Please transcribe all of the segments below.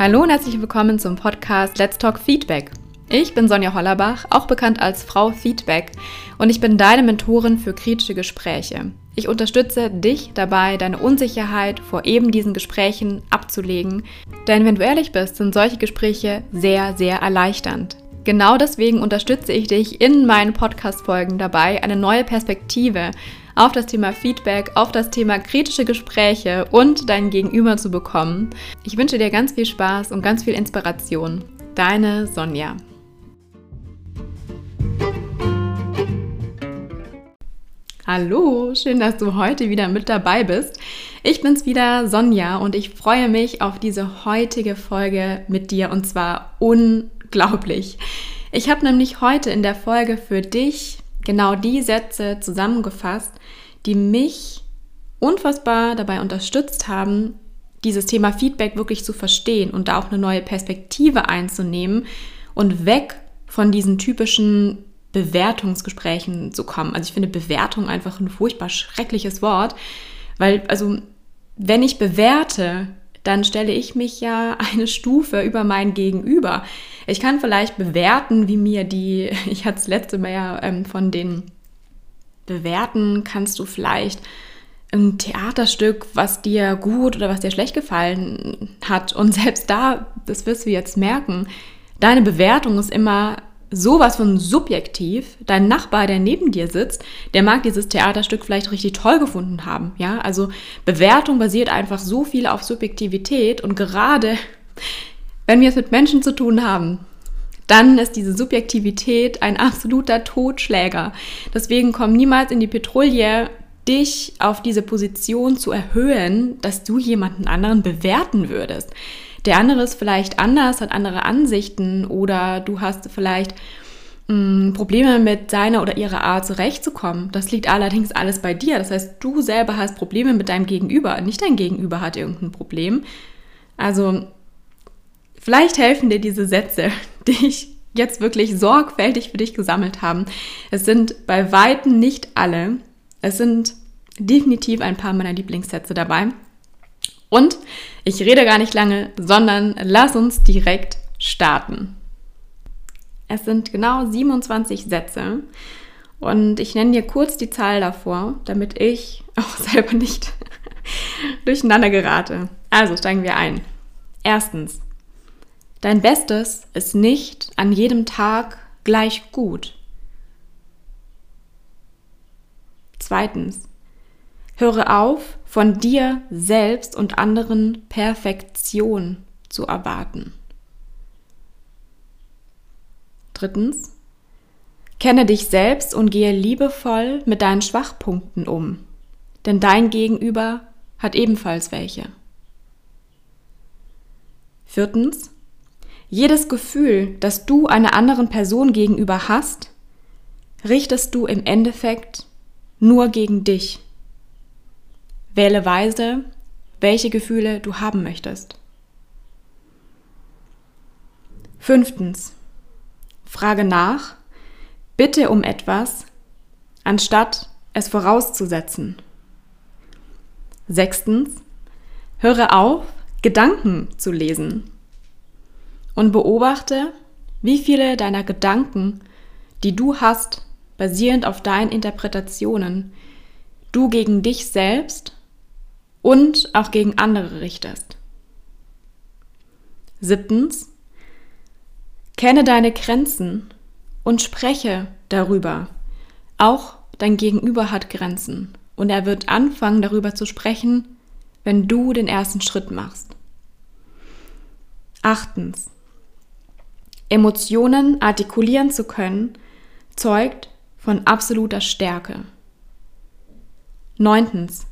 Hallo und herzlich willkommen zum Podcast Let's Talk Feedback. Ich bin Sonja Hollerbach, auch bekannt als Frau Feedback, und ich bin deine Mentorin für kritische Gespräche. Ich unterstütze dich dabei, deine Unsicherheit vor eben diesen Gesprächen abzulegen, denn wenn du ehrlich bist, sind solche Gespräche sehr, sehr erleichternd. Genau deswegen unterstütze ich dich in meinen Podcast-Folgen dabei, eine neue Perspektive auf das Thema Feedback, auf das Thema kritische Gespräche und dein Gegenüber zu bekommen. Ich wünsche dir ganz viel Spaß und ganz viel Inspiration. Deine Sonja. Hallo, schön, dass du heute wieder mit dabei bist. Ich bin's wieder, Sonja, und ich freue mich auf diese heutige Folge mit dir und zwar unglaublich. Ich habe nämlich heute in der Folge für dich genau die Sätze zusammengefasst, die mich unfassbar dabei unterstützt haben, dieses Thema Feedback wirklich zu verstehen und da auch eine neue Perspektive einzunehmen und weg von diesen typischen Bewertungsgesprächen zu kommen. Also ich finde Bewertung einfach ein furchtbar schreckliches Wort, weil also wenn ich bewerte, dann stelle ich mich ja eine Stufe über mein Gegenüber. Ich kann vielleicht bewerten, wie mir die, ich hatte es letzte Mal ja ähm, von den bewerten, kannst du vielleicht ein Theaterstück, was dir gut oder was dir schlecht gefallen hat. Und selbst da, das wirst du jetzt merken, deine Bewertung ist immer sowas von subjektiv. Dein Nachbar, der neben dir sitzt, der mag dieses Theaterstück vielleicht richtig toll gefunden haben. Ja, also Bewertung basiert einfach so viel auf Subjektivität und gerade wenn wir es mit Menschen zu tun haben, dann ist diese Subjektivität ein absoluter Totschläger. Deswegen komm niemals in die Petrouille, dich auf diese Position zu erhöhen, dass du jemanden anderen bewerten würdest. Der andere ist vielleicht anders, hat andere Ansichten oder du hast vielleicht mm, Probleme mit seiner oder ihrer Art zurechtzukommen. Das liegt allerdings alles bei dir. Das heißt, du selber hast Probleme mit deinem Gegenüber, nicht dein Gegenüber hat irgendein Problem. Also Vielleicht helfen dir diese Sätze, die ich jetzt wirklich sorgfältig für dich gesammelt habe. Es sind bei weitem nicht alle. Es sind definitiv ein paar meiner Lieblingssätze dabei. Und ich rede gar nicht lange, sondern lass uns direkt starten. Es sind genau 27 Sätze und ich nenne dir kurz die Zahl davor, damit ich auch selber nicht durcheinander gerate. Also steigen wir ein. Erstens, Dein Bestes ist nicht an jedem Tag gleich gut. Zweitens, höre auf, von dir selbst und anderen Perfektion zu erwarten. Drittens, kenne dich selbst und gehe liebevoll mit deinen Schwachpunkten um, denn dein Gegenüber hat ebenfalls welche. Viertens, jedes Gefühl, das du einer anderen Person gegenüber hast, richtest du im Endeffekt nur gegen dich. Wähle weise, welche Gefühle du haben möchtest. Fünftens. Frage nach, bitte um etwas, anstatt es vorauszusetzen. Sechstens. Höre auf, Gedanken zu lesen und beobachte, wie viele deiner Gedanken, die du hast, basierend auf deinen Interpretationen, du gegen dich selbst und auch gegen andere richtest. Siebtens, kenne deine Grenzen und spreche darüber. Auch dein Gegenüber hat Grenzen und er wird anfangen darüber zu sprechen, wenn du den ersten Schritt machst. Achtens, Emotionen artikulieren zu können, zeugt von absoluter Stärke. Neuntens.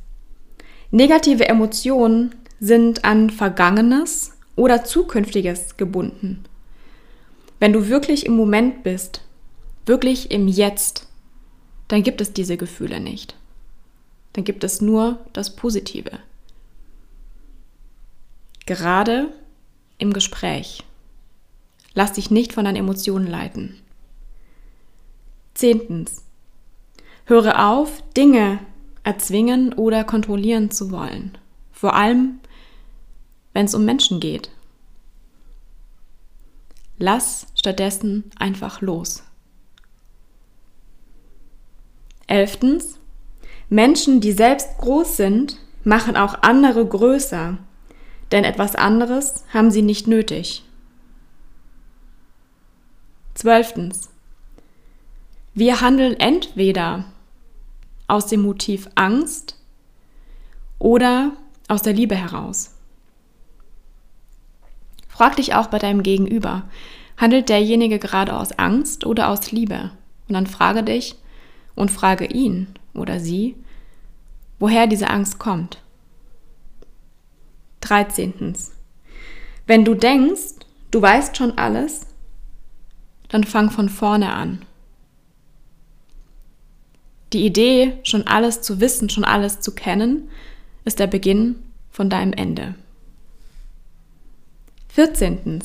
Negative Emotionen sind an Vergangenes oder Zukünftiges gebunden. Wenn du wirklich im Moment bist, wirklich im Jetzt, dann gibt es diese Gefühle nicht. Dann gibt es nur das Positive. Gerade im Gespräch. Lass dich nicht von deinen Emotionen leiten. Zehntens. Höre auf, Dinge erzwingen oder kontrollieren zu wollen. Vor allem, wenn es um Menschen geht. Lass stattdessen einfach los. Elftens, Menschen, die selbst groß sind, machen auch andere größer, denn etwas anderes haben sie nicht nötig. Zwölftens, wir handeln entweder aus dem Motiv Angst oder aus der Liebe heraus. Frag dich auch bei deinem Gegenüber, handelt derjenige gerade aus Angst oder aus Liebe? Und dann frage dich und frage ihn oder sie, woher diese Angst kommt. 13. Wenn du denkst, du weißt schon alles, dann fang von vorne an. Die Idee, schon alles zu wissen, schon alles zu kennen, ist der Beginn von deinem Ende. 14.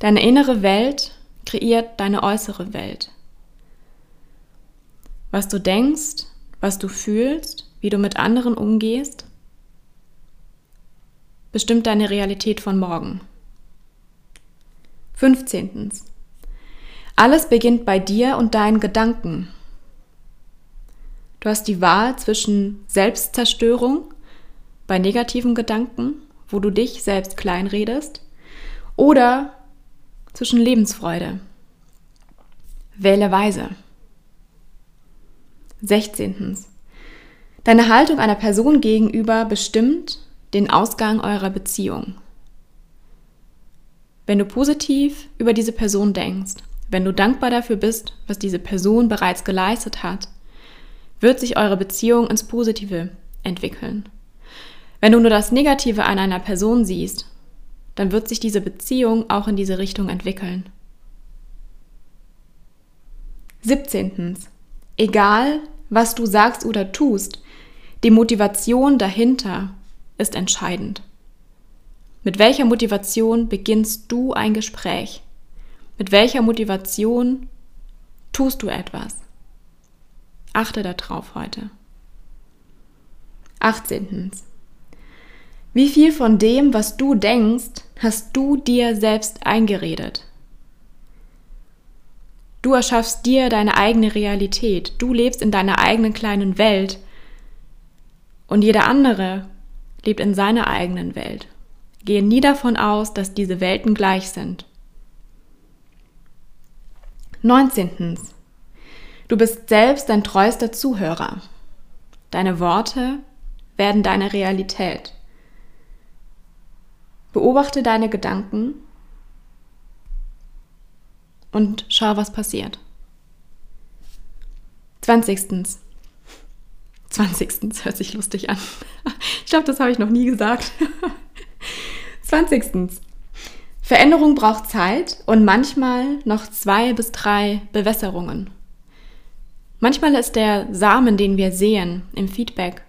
Deine innere Welt kreiert deine äußere Welt. Was du denkst, was du fühlst, wie du mit anderen umgehst, bestimmt deine Realität von morgen. 15. Alles beginnt bei dir und deinen Gedanken. Du hast die Wahl zwischen Selbstzerstörung bei negativen Gedanken wo du dich selbst kleinredest, oder zwischen Lebensfreude. Wähle weise. 16. Deine Haltung einer Person gegenüber bestimmt den Ausgang eurer Beziehung. Wenn du positiv über diese Person denkst, wenn du dankbar dafür bist, was diese Person bereits geleistet hat, wird sich eure Beziehung ins Positive entwickeln. Wenn du nur das Negative an einer Person siehst, dann wird sich diese Beziehung auch in diese Richtung entwickeln. 17. Egal, was du sagst oder tust, die Motivation dahinter ist entscheidend. Mit welcher Motivation beginnst du ein Gespräch? Mit welcher Motivation tust du etwas? Achte darauf heute. 18. Wie viel von dem, was du denkst, hast du dir selbst eingeredet? Du erschaffst dir deine eigene Realität. Du lebst in deiner eigenen kleinen Welt. Und jeder andere lebt in seiner eigenen Welt. Gehe nie davon aus, dass diese Welten gleich sind. 19. Du bist selbst dein treuester Zuhörer. Deine Worte werden deine Realität. Beobachte deine Gedanken und schau, was passiert. 20. 20. hört sich lustig an. Ich glaube, das habe ich noch nie gesagt. 20. Veränderung braucht Zeit und manchmal noch zwei bis drei Bewässerungen. Manchmal ist der Samen, den wir sehen im Feedback,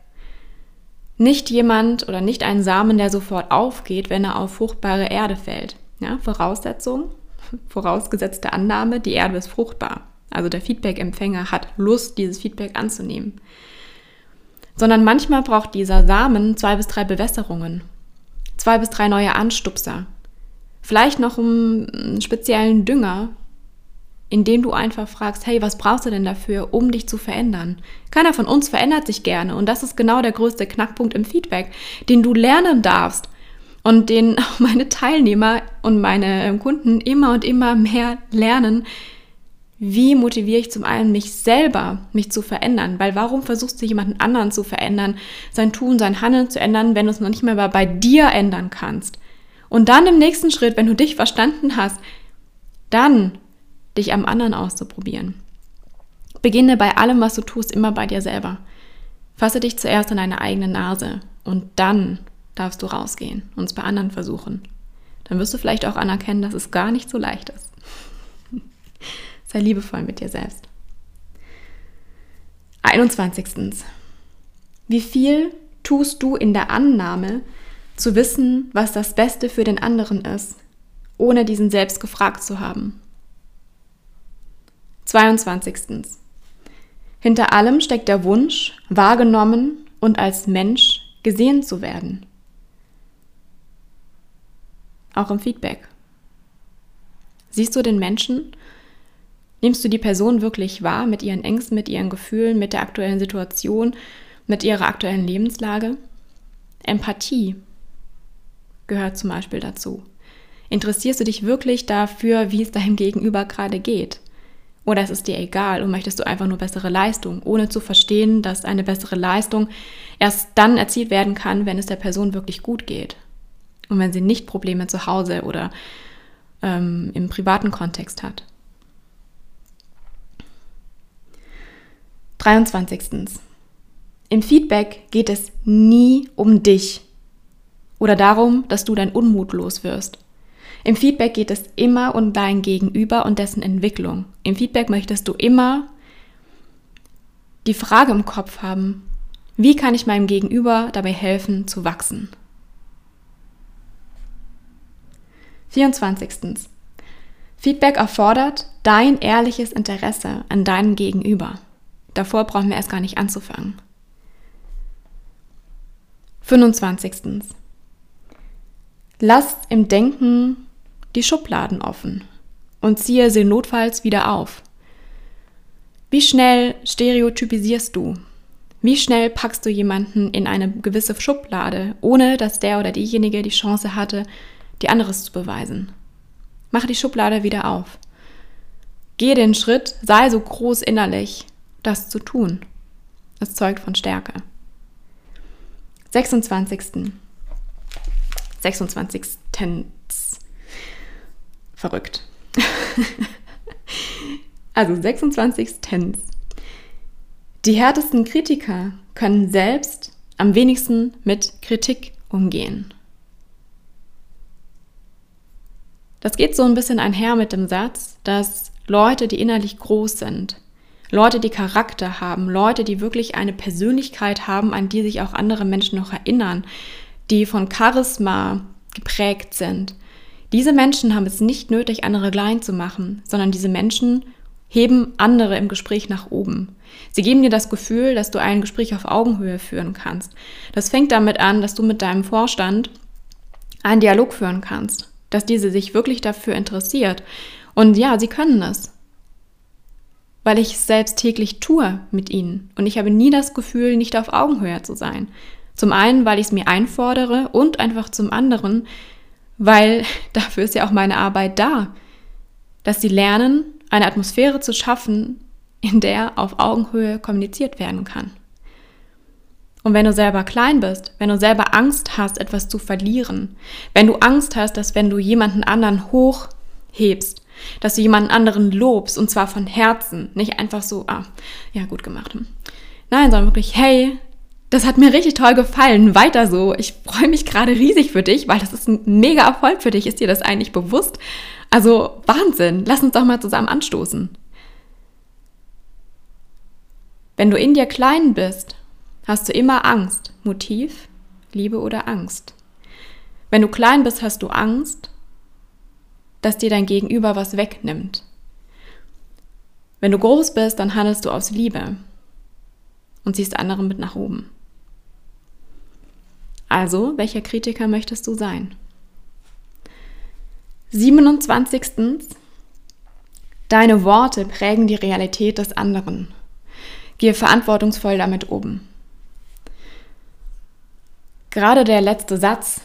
nicht jemand oder nicht ein Samen, der sofort aufgeht, wenn er auf fruchtbare Erde fällt. Ja, Voraussetzung, vorausgesetzte Annahme, die Erde ist fruchtbar. Also der Feedback-Empfänger hat Lust, dieses Feedback anzunehmen. Sondern manchmal braucht dieser Samen zwei bis drei Bewässerungen, zwei bis drei neue Anstupser, vielleicht noch einen speziellen Dünger, indem du einfach fragst, hey, was brauchst du denn dafür, um dich zu verändern? Keiner von uns verändert sich gerne und das ist genau der größte Knackpunkt im Feedback, den du lernen darfst und den auch meine Teilnehmer und meine ähm, Kunden immer und immer mehr lernen. Wie motiviere ich zum einen mich selber, mich zu verändern? Weil warum versuchst du jemanden anderen zu verändern, sein Tun, sein Handeln zu ändern, wenn du es noch nicht mehr bei dir ändern kannst? Und dann im nächsten Schritt, wenn du dich verstanden hast, dann dich am anderen auszuprobieren. Beginne bei allem, was du tust, immer bei dir selber. Fasse dich zuerst an deine eigene Nase und dann darfst du rausgehen und es bei anderen versuchen. Dann wirst du vielleicht auch anerkennen, dass es gar nicht so leicht ist. Sei liebevoll mit dir selbst. 21. Wie viel tust du in der Annahme, zu wissen, was das Beste für den anderen ist, ohne diesen selbst gefragt zu haben? 22. Hinter allem steckt der Wunsch, wahrgenommen und als Mensch gesehen zu werden. Auch im Feedback. Siehst du den Menschen? Nimmst du die Person wirklich wahr mit ihren Ängsten, mit ihren Gefühlen, mit der aktuellen Situation, mit ihrer aktuellen Lebenslage? Empathie gehört zum Beispiel dazu. Interessierst du dich wirklich dafür, wie es deinem Gegenüber gerade geht? Oder ist es dir egal und möchtest du einfach nur bessere Leistung, ohne zu verstehen, dass eine bessere Leistung erst dann erzielt werden kann, wenn es der Person wirklich gut geht und wenn sie nicht Probleme zu Hause oder ähm, im privaten Kontext hat. 23. Im Feedback geht es nie um dich oder darum, dass du dein Unmut los wirst. Im Feedback geht es immer um dein Gegenüber und dessen Entwicklung. Im Feedback möchtest du immer die Frage im Kopf haben, wie kann ich meinem Gegenüber dabei helfen zu wachsen? 24. Feedback erfordert dein ehrliches Interesse an deinem Gegenüber. Davor brauchen wir erst gar nicht anzufangen. 25. Lass im Denken die Schubladen offen und ziehe sie notfalls wieder auf. Wie schnell stereotypisierst du? Wie schnell packst du jemanden in eine gewisse Schublade, ohne dass der oder diejenige die Chance hatte, dir anderes zu beweisen? Mache die Schublade wieder auf. Gehe den Schritt, sei so groß innerlich, das zu tun. Es zeugt von Stärke. 26. 26 verrückt. also 26 Tens. Die härtesten Kritiker können selbst am wenigsten mit Kritik umgehen. Das geht so ein bisschen einher mit dem Satz, dass Leute, die innerlich groß sind, Leute, die Charakter haben, Leute, die wirklich eine Persönlichkeit haben, an die sich auch andere Menschen noch erinnern, die von Charisma geprägt sind, diese Menschen haben es nicht nötig, andere klein zu machen, sondern diese Menschen heben andere im Gespräch nach oben. Sie geben dir das Gefühl, dass du ein Gespräch auf Augenhöhe führen kannst. Das fängt damit an, dass du mit deinem Vorstand einen Dialog führen kannst, dass diese sich wirklich dafür interessiert. Und ja, sie können es, weil ich es selbst täglich tue mit ihnen. Und ich habe nie das Gefühl, nicht auf Augenhöhe zu sein. Zum einen, weil ich es mir einfordere und einfach zum anderen, weil dafür ist ja auch meine Arbeit da, dass sie lernen, eine Atmosphäre zu schaffen, in der auf Augenhöhe kommuniziert werden kann. Und wenn du selber klein bist, wenn du selber Angst hast, etwas zu verlieren, wenn du Angst hast, dass wenn du jemanden anderen hochhebst, dass du jemanden anderen lobst und zwar von Herzen, nicht einfach so, ah, ja, gut gemacht. Nein, sondern wirklich, hey, das hat mir richtig toll gefallen. Weiter so. Ich freue mich gerade riesig für dich, weil das ist ein mega Erfolg für dich. Ist dir das eigentlich bewusst? Also Wahnsinn. Lass uns doch mal zusammen anstoßen. Wenn du in dir klein bist, hast du immer Angst. Motiv, Liebe oder Angst. Wenn du klein bist, hast du Angst, dass dir dein Gegenüber was wegnimmt. Wenn du groß bist, dann handelst du aus Liebe und ziehst andere mit nach oben. Also, welcher Kritiker möchtest du sein? 27. Deine Worte prägen die Realität des anderen. Gehe verantwortungsvoll damit um. Gerade der letzte Satz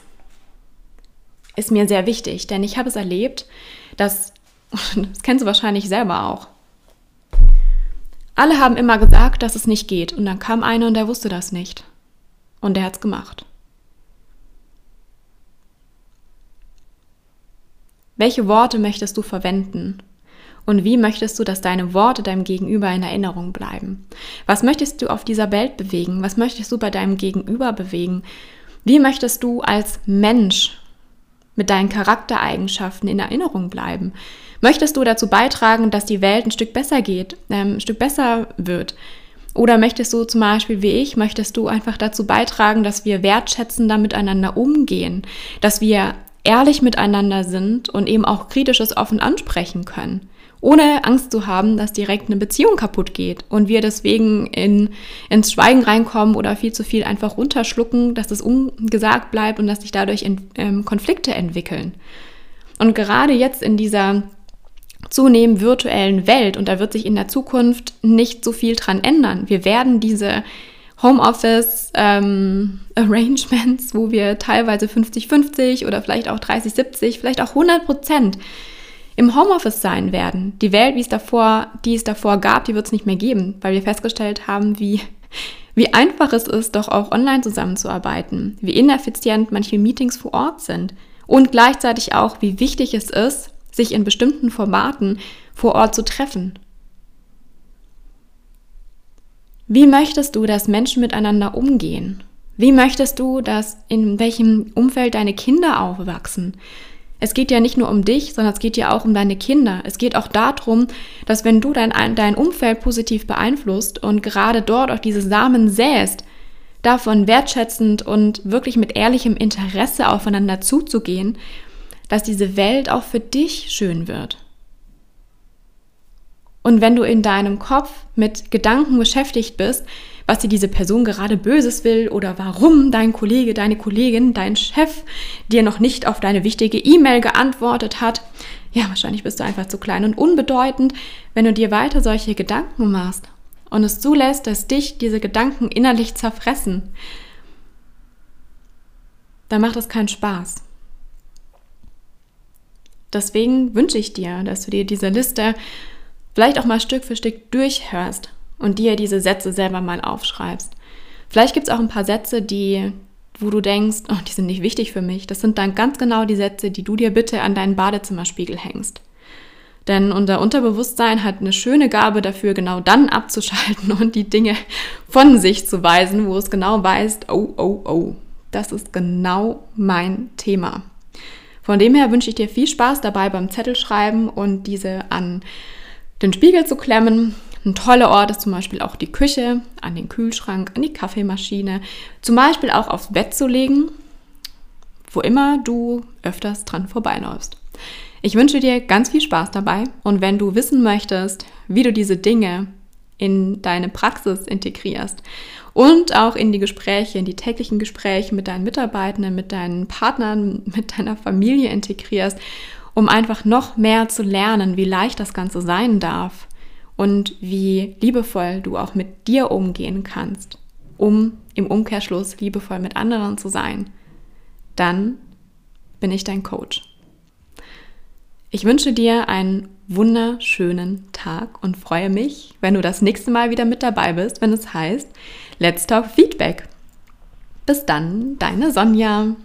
ist mir sehr wichtig, denn ich habe es erlebt, dass, das kennst du wahrscheinlich selber auch, alle haben immer gesagt, dass es nicht geht und dann kam einer und der wusste das nicht. Und der hat es gemacht. Welche Worte möchtest du verwenden? Und wie möchtest du, dass deine Worte deinem Gegenüber in Erinnerung bleiben? Was möchtest du auf dieser Welt bewegen? Was möchtest du bei deinem Gegenüber bewegen? Wie möchtest du als Mensch mit deinen Charaktereigenschaften in Erinnerung bleiben? Möchtest du dazu beitragen, dass die Welt ein Stück besser geht, ähm, ein Stück besser wird? Oder möchtest du zum Beispiel wie ich, möchtest du einfach dazu beitragen, dass wir wertschätzender miteinander umgehen, dass wir ehrlich miteinander sind und eben auch kritisches offen ansprechen können, ohne Angst zu haben, dass direkt eine Beziehung kaputt geht und wir deswegen in, ins Schweigen reinkommen oder viel zu viel einfach runterschlucken, dass es ungesagt bleibt und dass sich dadurch in, ähm, Konflikte entwickeln. Und gerade jetzt in dieser zunehmend virtuellen Welt und da wird sich in der Zukunft nicht so viel dran ändern. Wir werden diese Homeoffice ähm, Arrangements, wo wir teilweise 50-50 oder vielleicht auch 30-70, vielleicht auch 100 Prozent im Homeoffice sein werden. Die Welt, wie es davor, die es davor gab, die wird es nicht mehr geben, weil wir festgestellt haben, wie, wie einfach es ist, doch auch online zusammenzuarbeiten, wie ineffizient manche Meetings vor Ort sind und gleichzeitig auch, wie wichtig es ist, sich in bestimmten Formaten vor Ort zu treffen. Wie möchtest du, dass Menschen miteinander umgehen? Wie möchtest du, dass in welchem Umfeld deine Kinder aufwachsen? Es geht ja nicht nur um dich, sondern es geht ja auch um deine Kinder. Es geht auch darum, dass wenn du dein, dein Umfeld positiv beeinflusst und gerade dort auch diese Samen säst, davon wertschätzend und wirklich mit ehrlichem Interesse aufeinander zuzugehen, dass diese Welt auch für dich schön wird. Und wenn du in deinem Kopf mit Gedanken beschäftigt bist, was dir diese Person gerade Böses will oder warum dein Kollege, deine Kollegin, dein Chef dir noch nicht auf deine wichtige E-Mail geantwortet hat. Ja, wahrscheinlich bist du einfach zu klein und unbedeutend, wenn du dir weiter solche Gedanken machst und es zulässt, dass dich diese Gedanken innerlich zerfressen. Dann macht es keinen Spaß. Deswegen wünsche ich dir, dass du dir diese Liste vielleicht auch mal Stück für Stück durchhörst und dir diese Sätze selber mal aufschreibst. Vielleicht gibt es auch ein paar Sätze, die, wo du denkst, oh, die sind nicht wichtig für mich. Das sind dann ganz genau die Sätze, die du dir bitte an deinen Badezimmerspiegel hängst. Denn unser Unterbewusstsein hat eine schöne Gabe dafür, genau dann abzuschalten und die Dinge von sich zu weisen, wo es genau weiß, oh, oh, oh, das ist genau mein Thema. Von dem her wünsche ich dir viel Spaß dabei beim Zettelschreiben und diese an den Spiegel zu klemmen ein toller Ort ist zum Beispiel auch die Küche, an den Kühlschrank, an die Kaffeemaschine, zum Beispiel auch aufs Bett zu legen, wo immer du öfters dran vorbeiläufst. Ich wünsche dir ganz viel Spaß dabei und wenn du wissen möchtest, wie du diese Dinge in deine Praxis integrierst und auch in die Gespräche, in die täglichen Gespräche mit deinen Mitarbeitenden, mit deinen Partnern, mit deiner Familie integrierst, um einfach noch mehr zu lernen, wie leicht das Ganze sein darf, und wie liebevoll du auch mit dir umgehen kannst, um im Umkehrschluss liebevoll mit anderen zu sein, dann bin ich dein Coach. Ich wünsche dir einen wunderschönen Tag und freue mich, wenn du das nächste Mal wieder mit dabei bist, wenn es heißt Let's Talk Feedback. Bis dann, deine Sonja.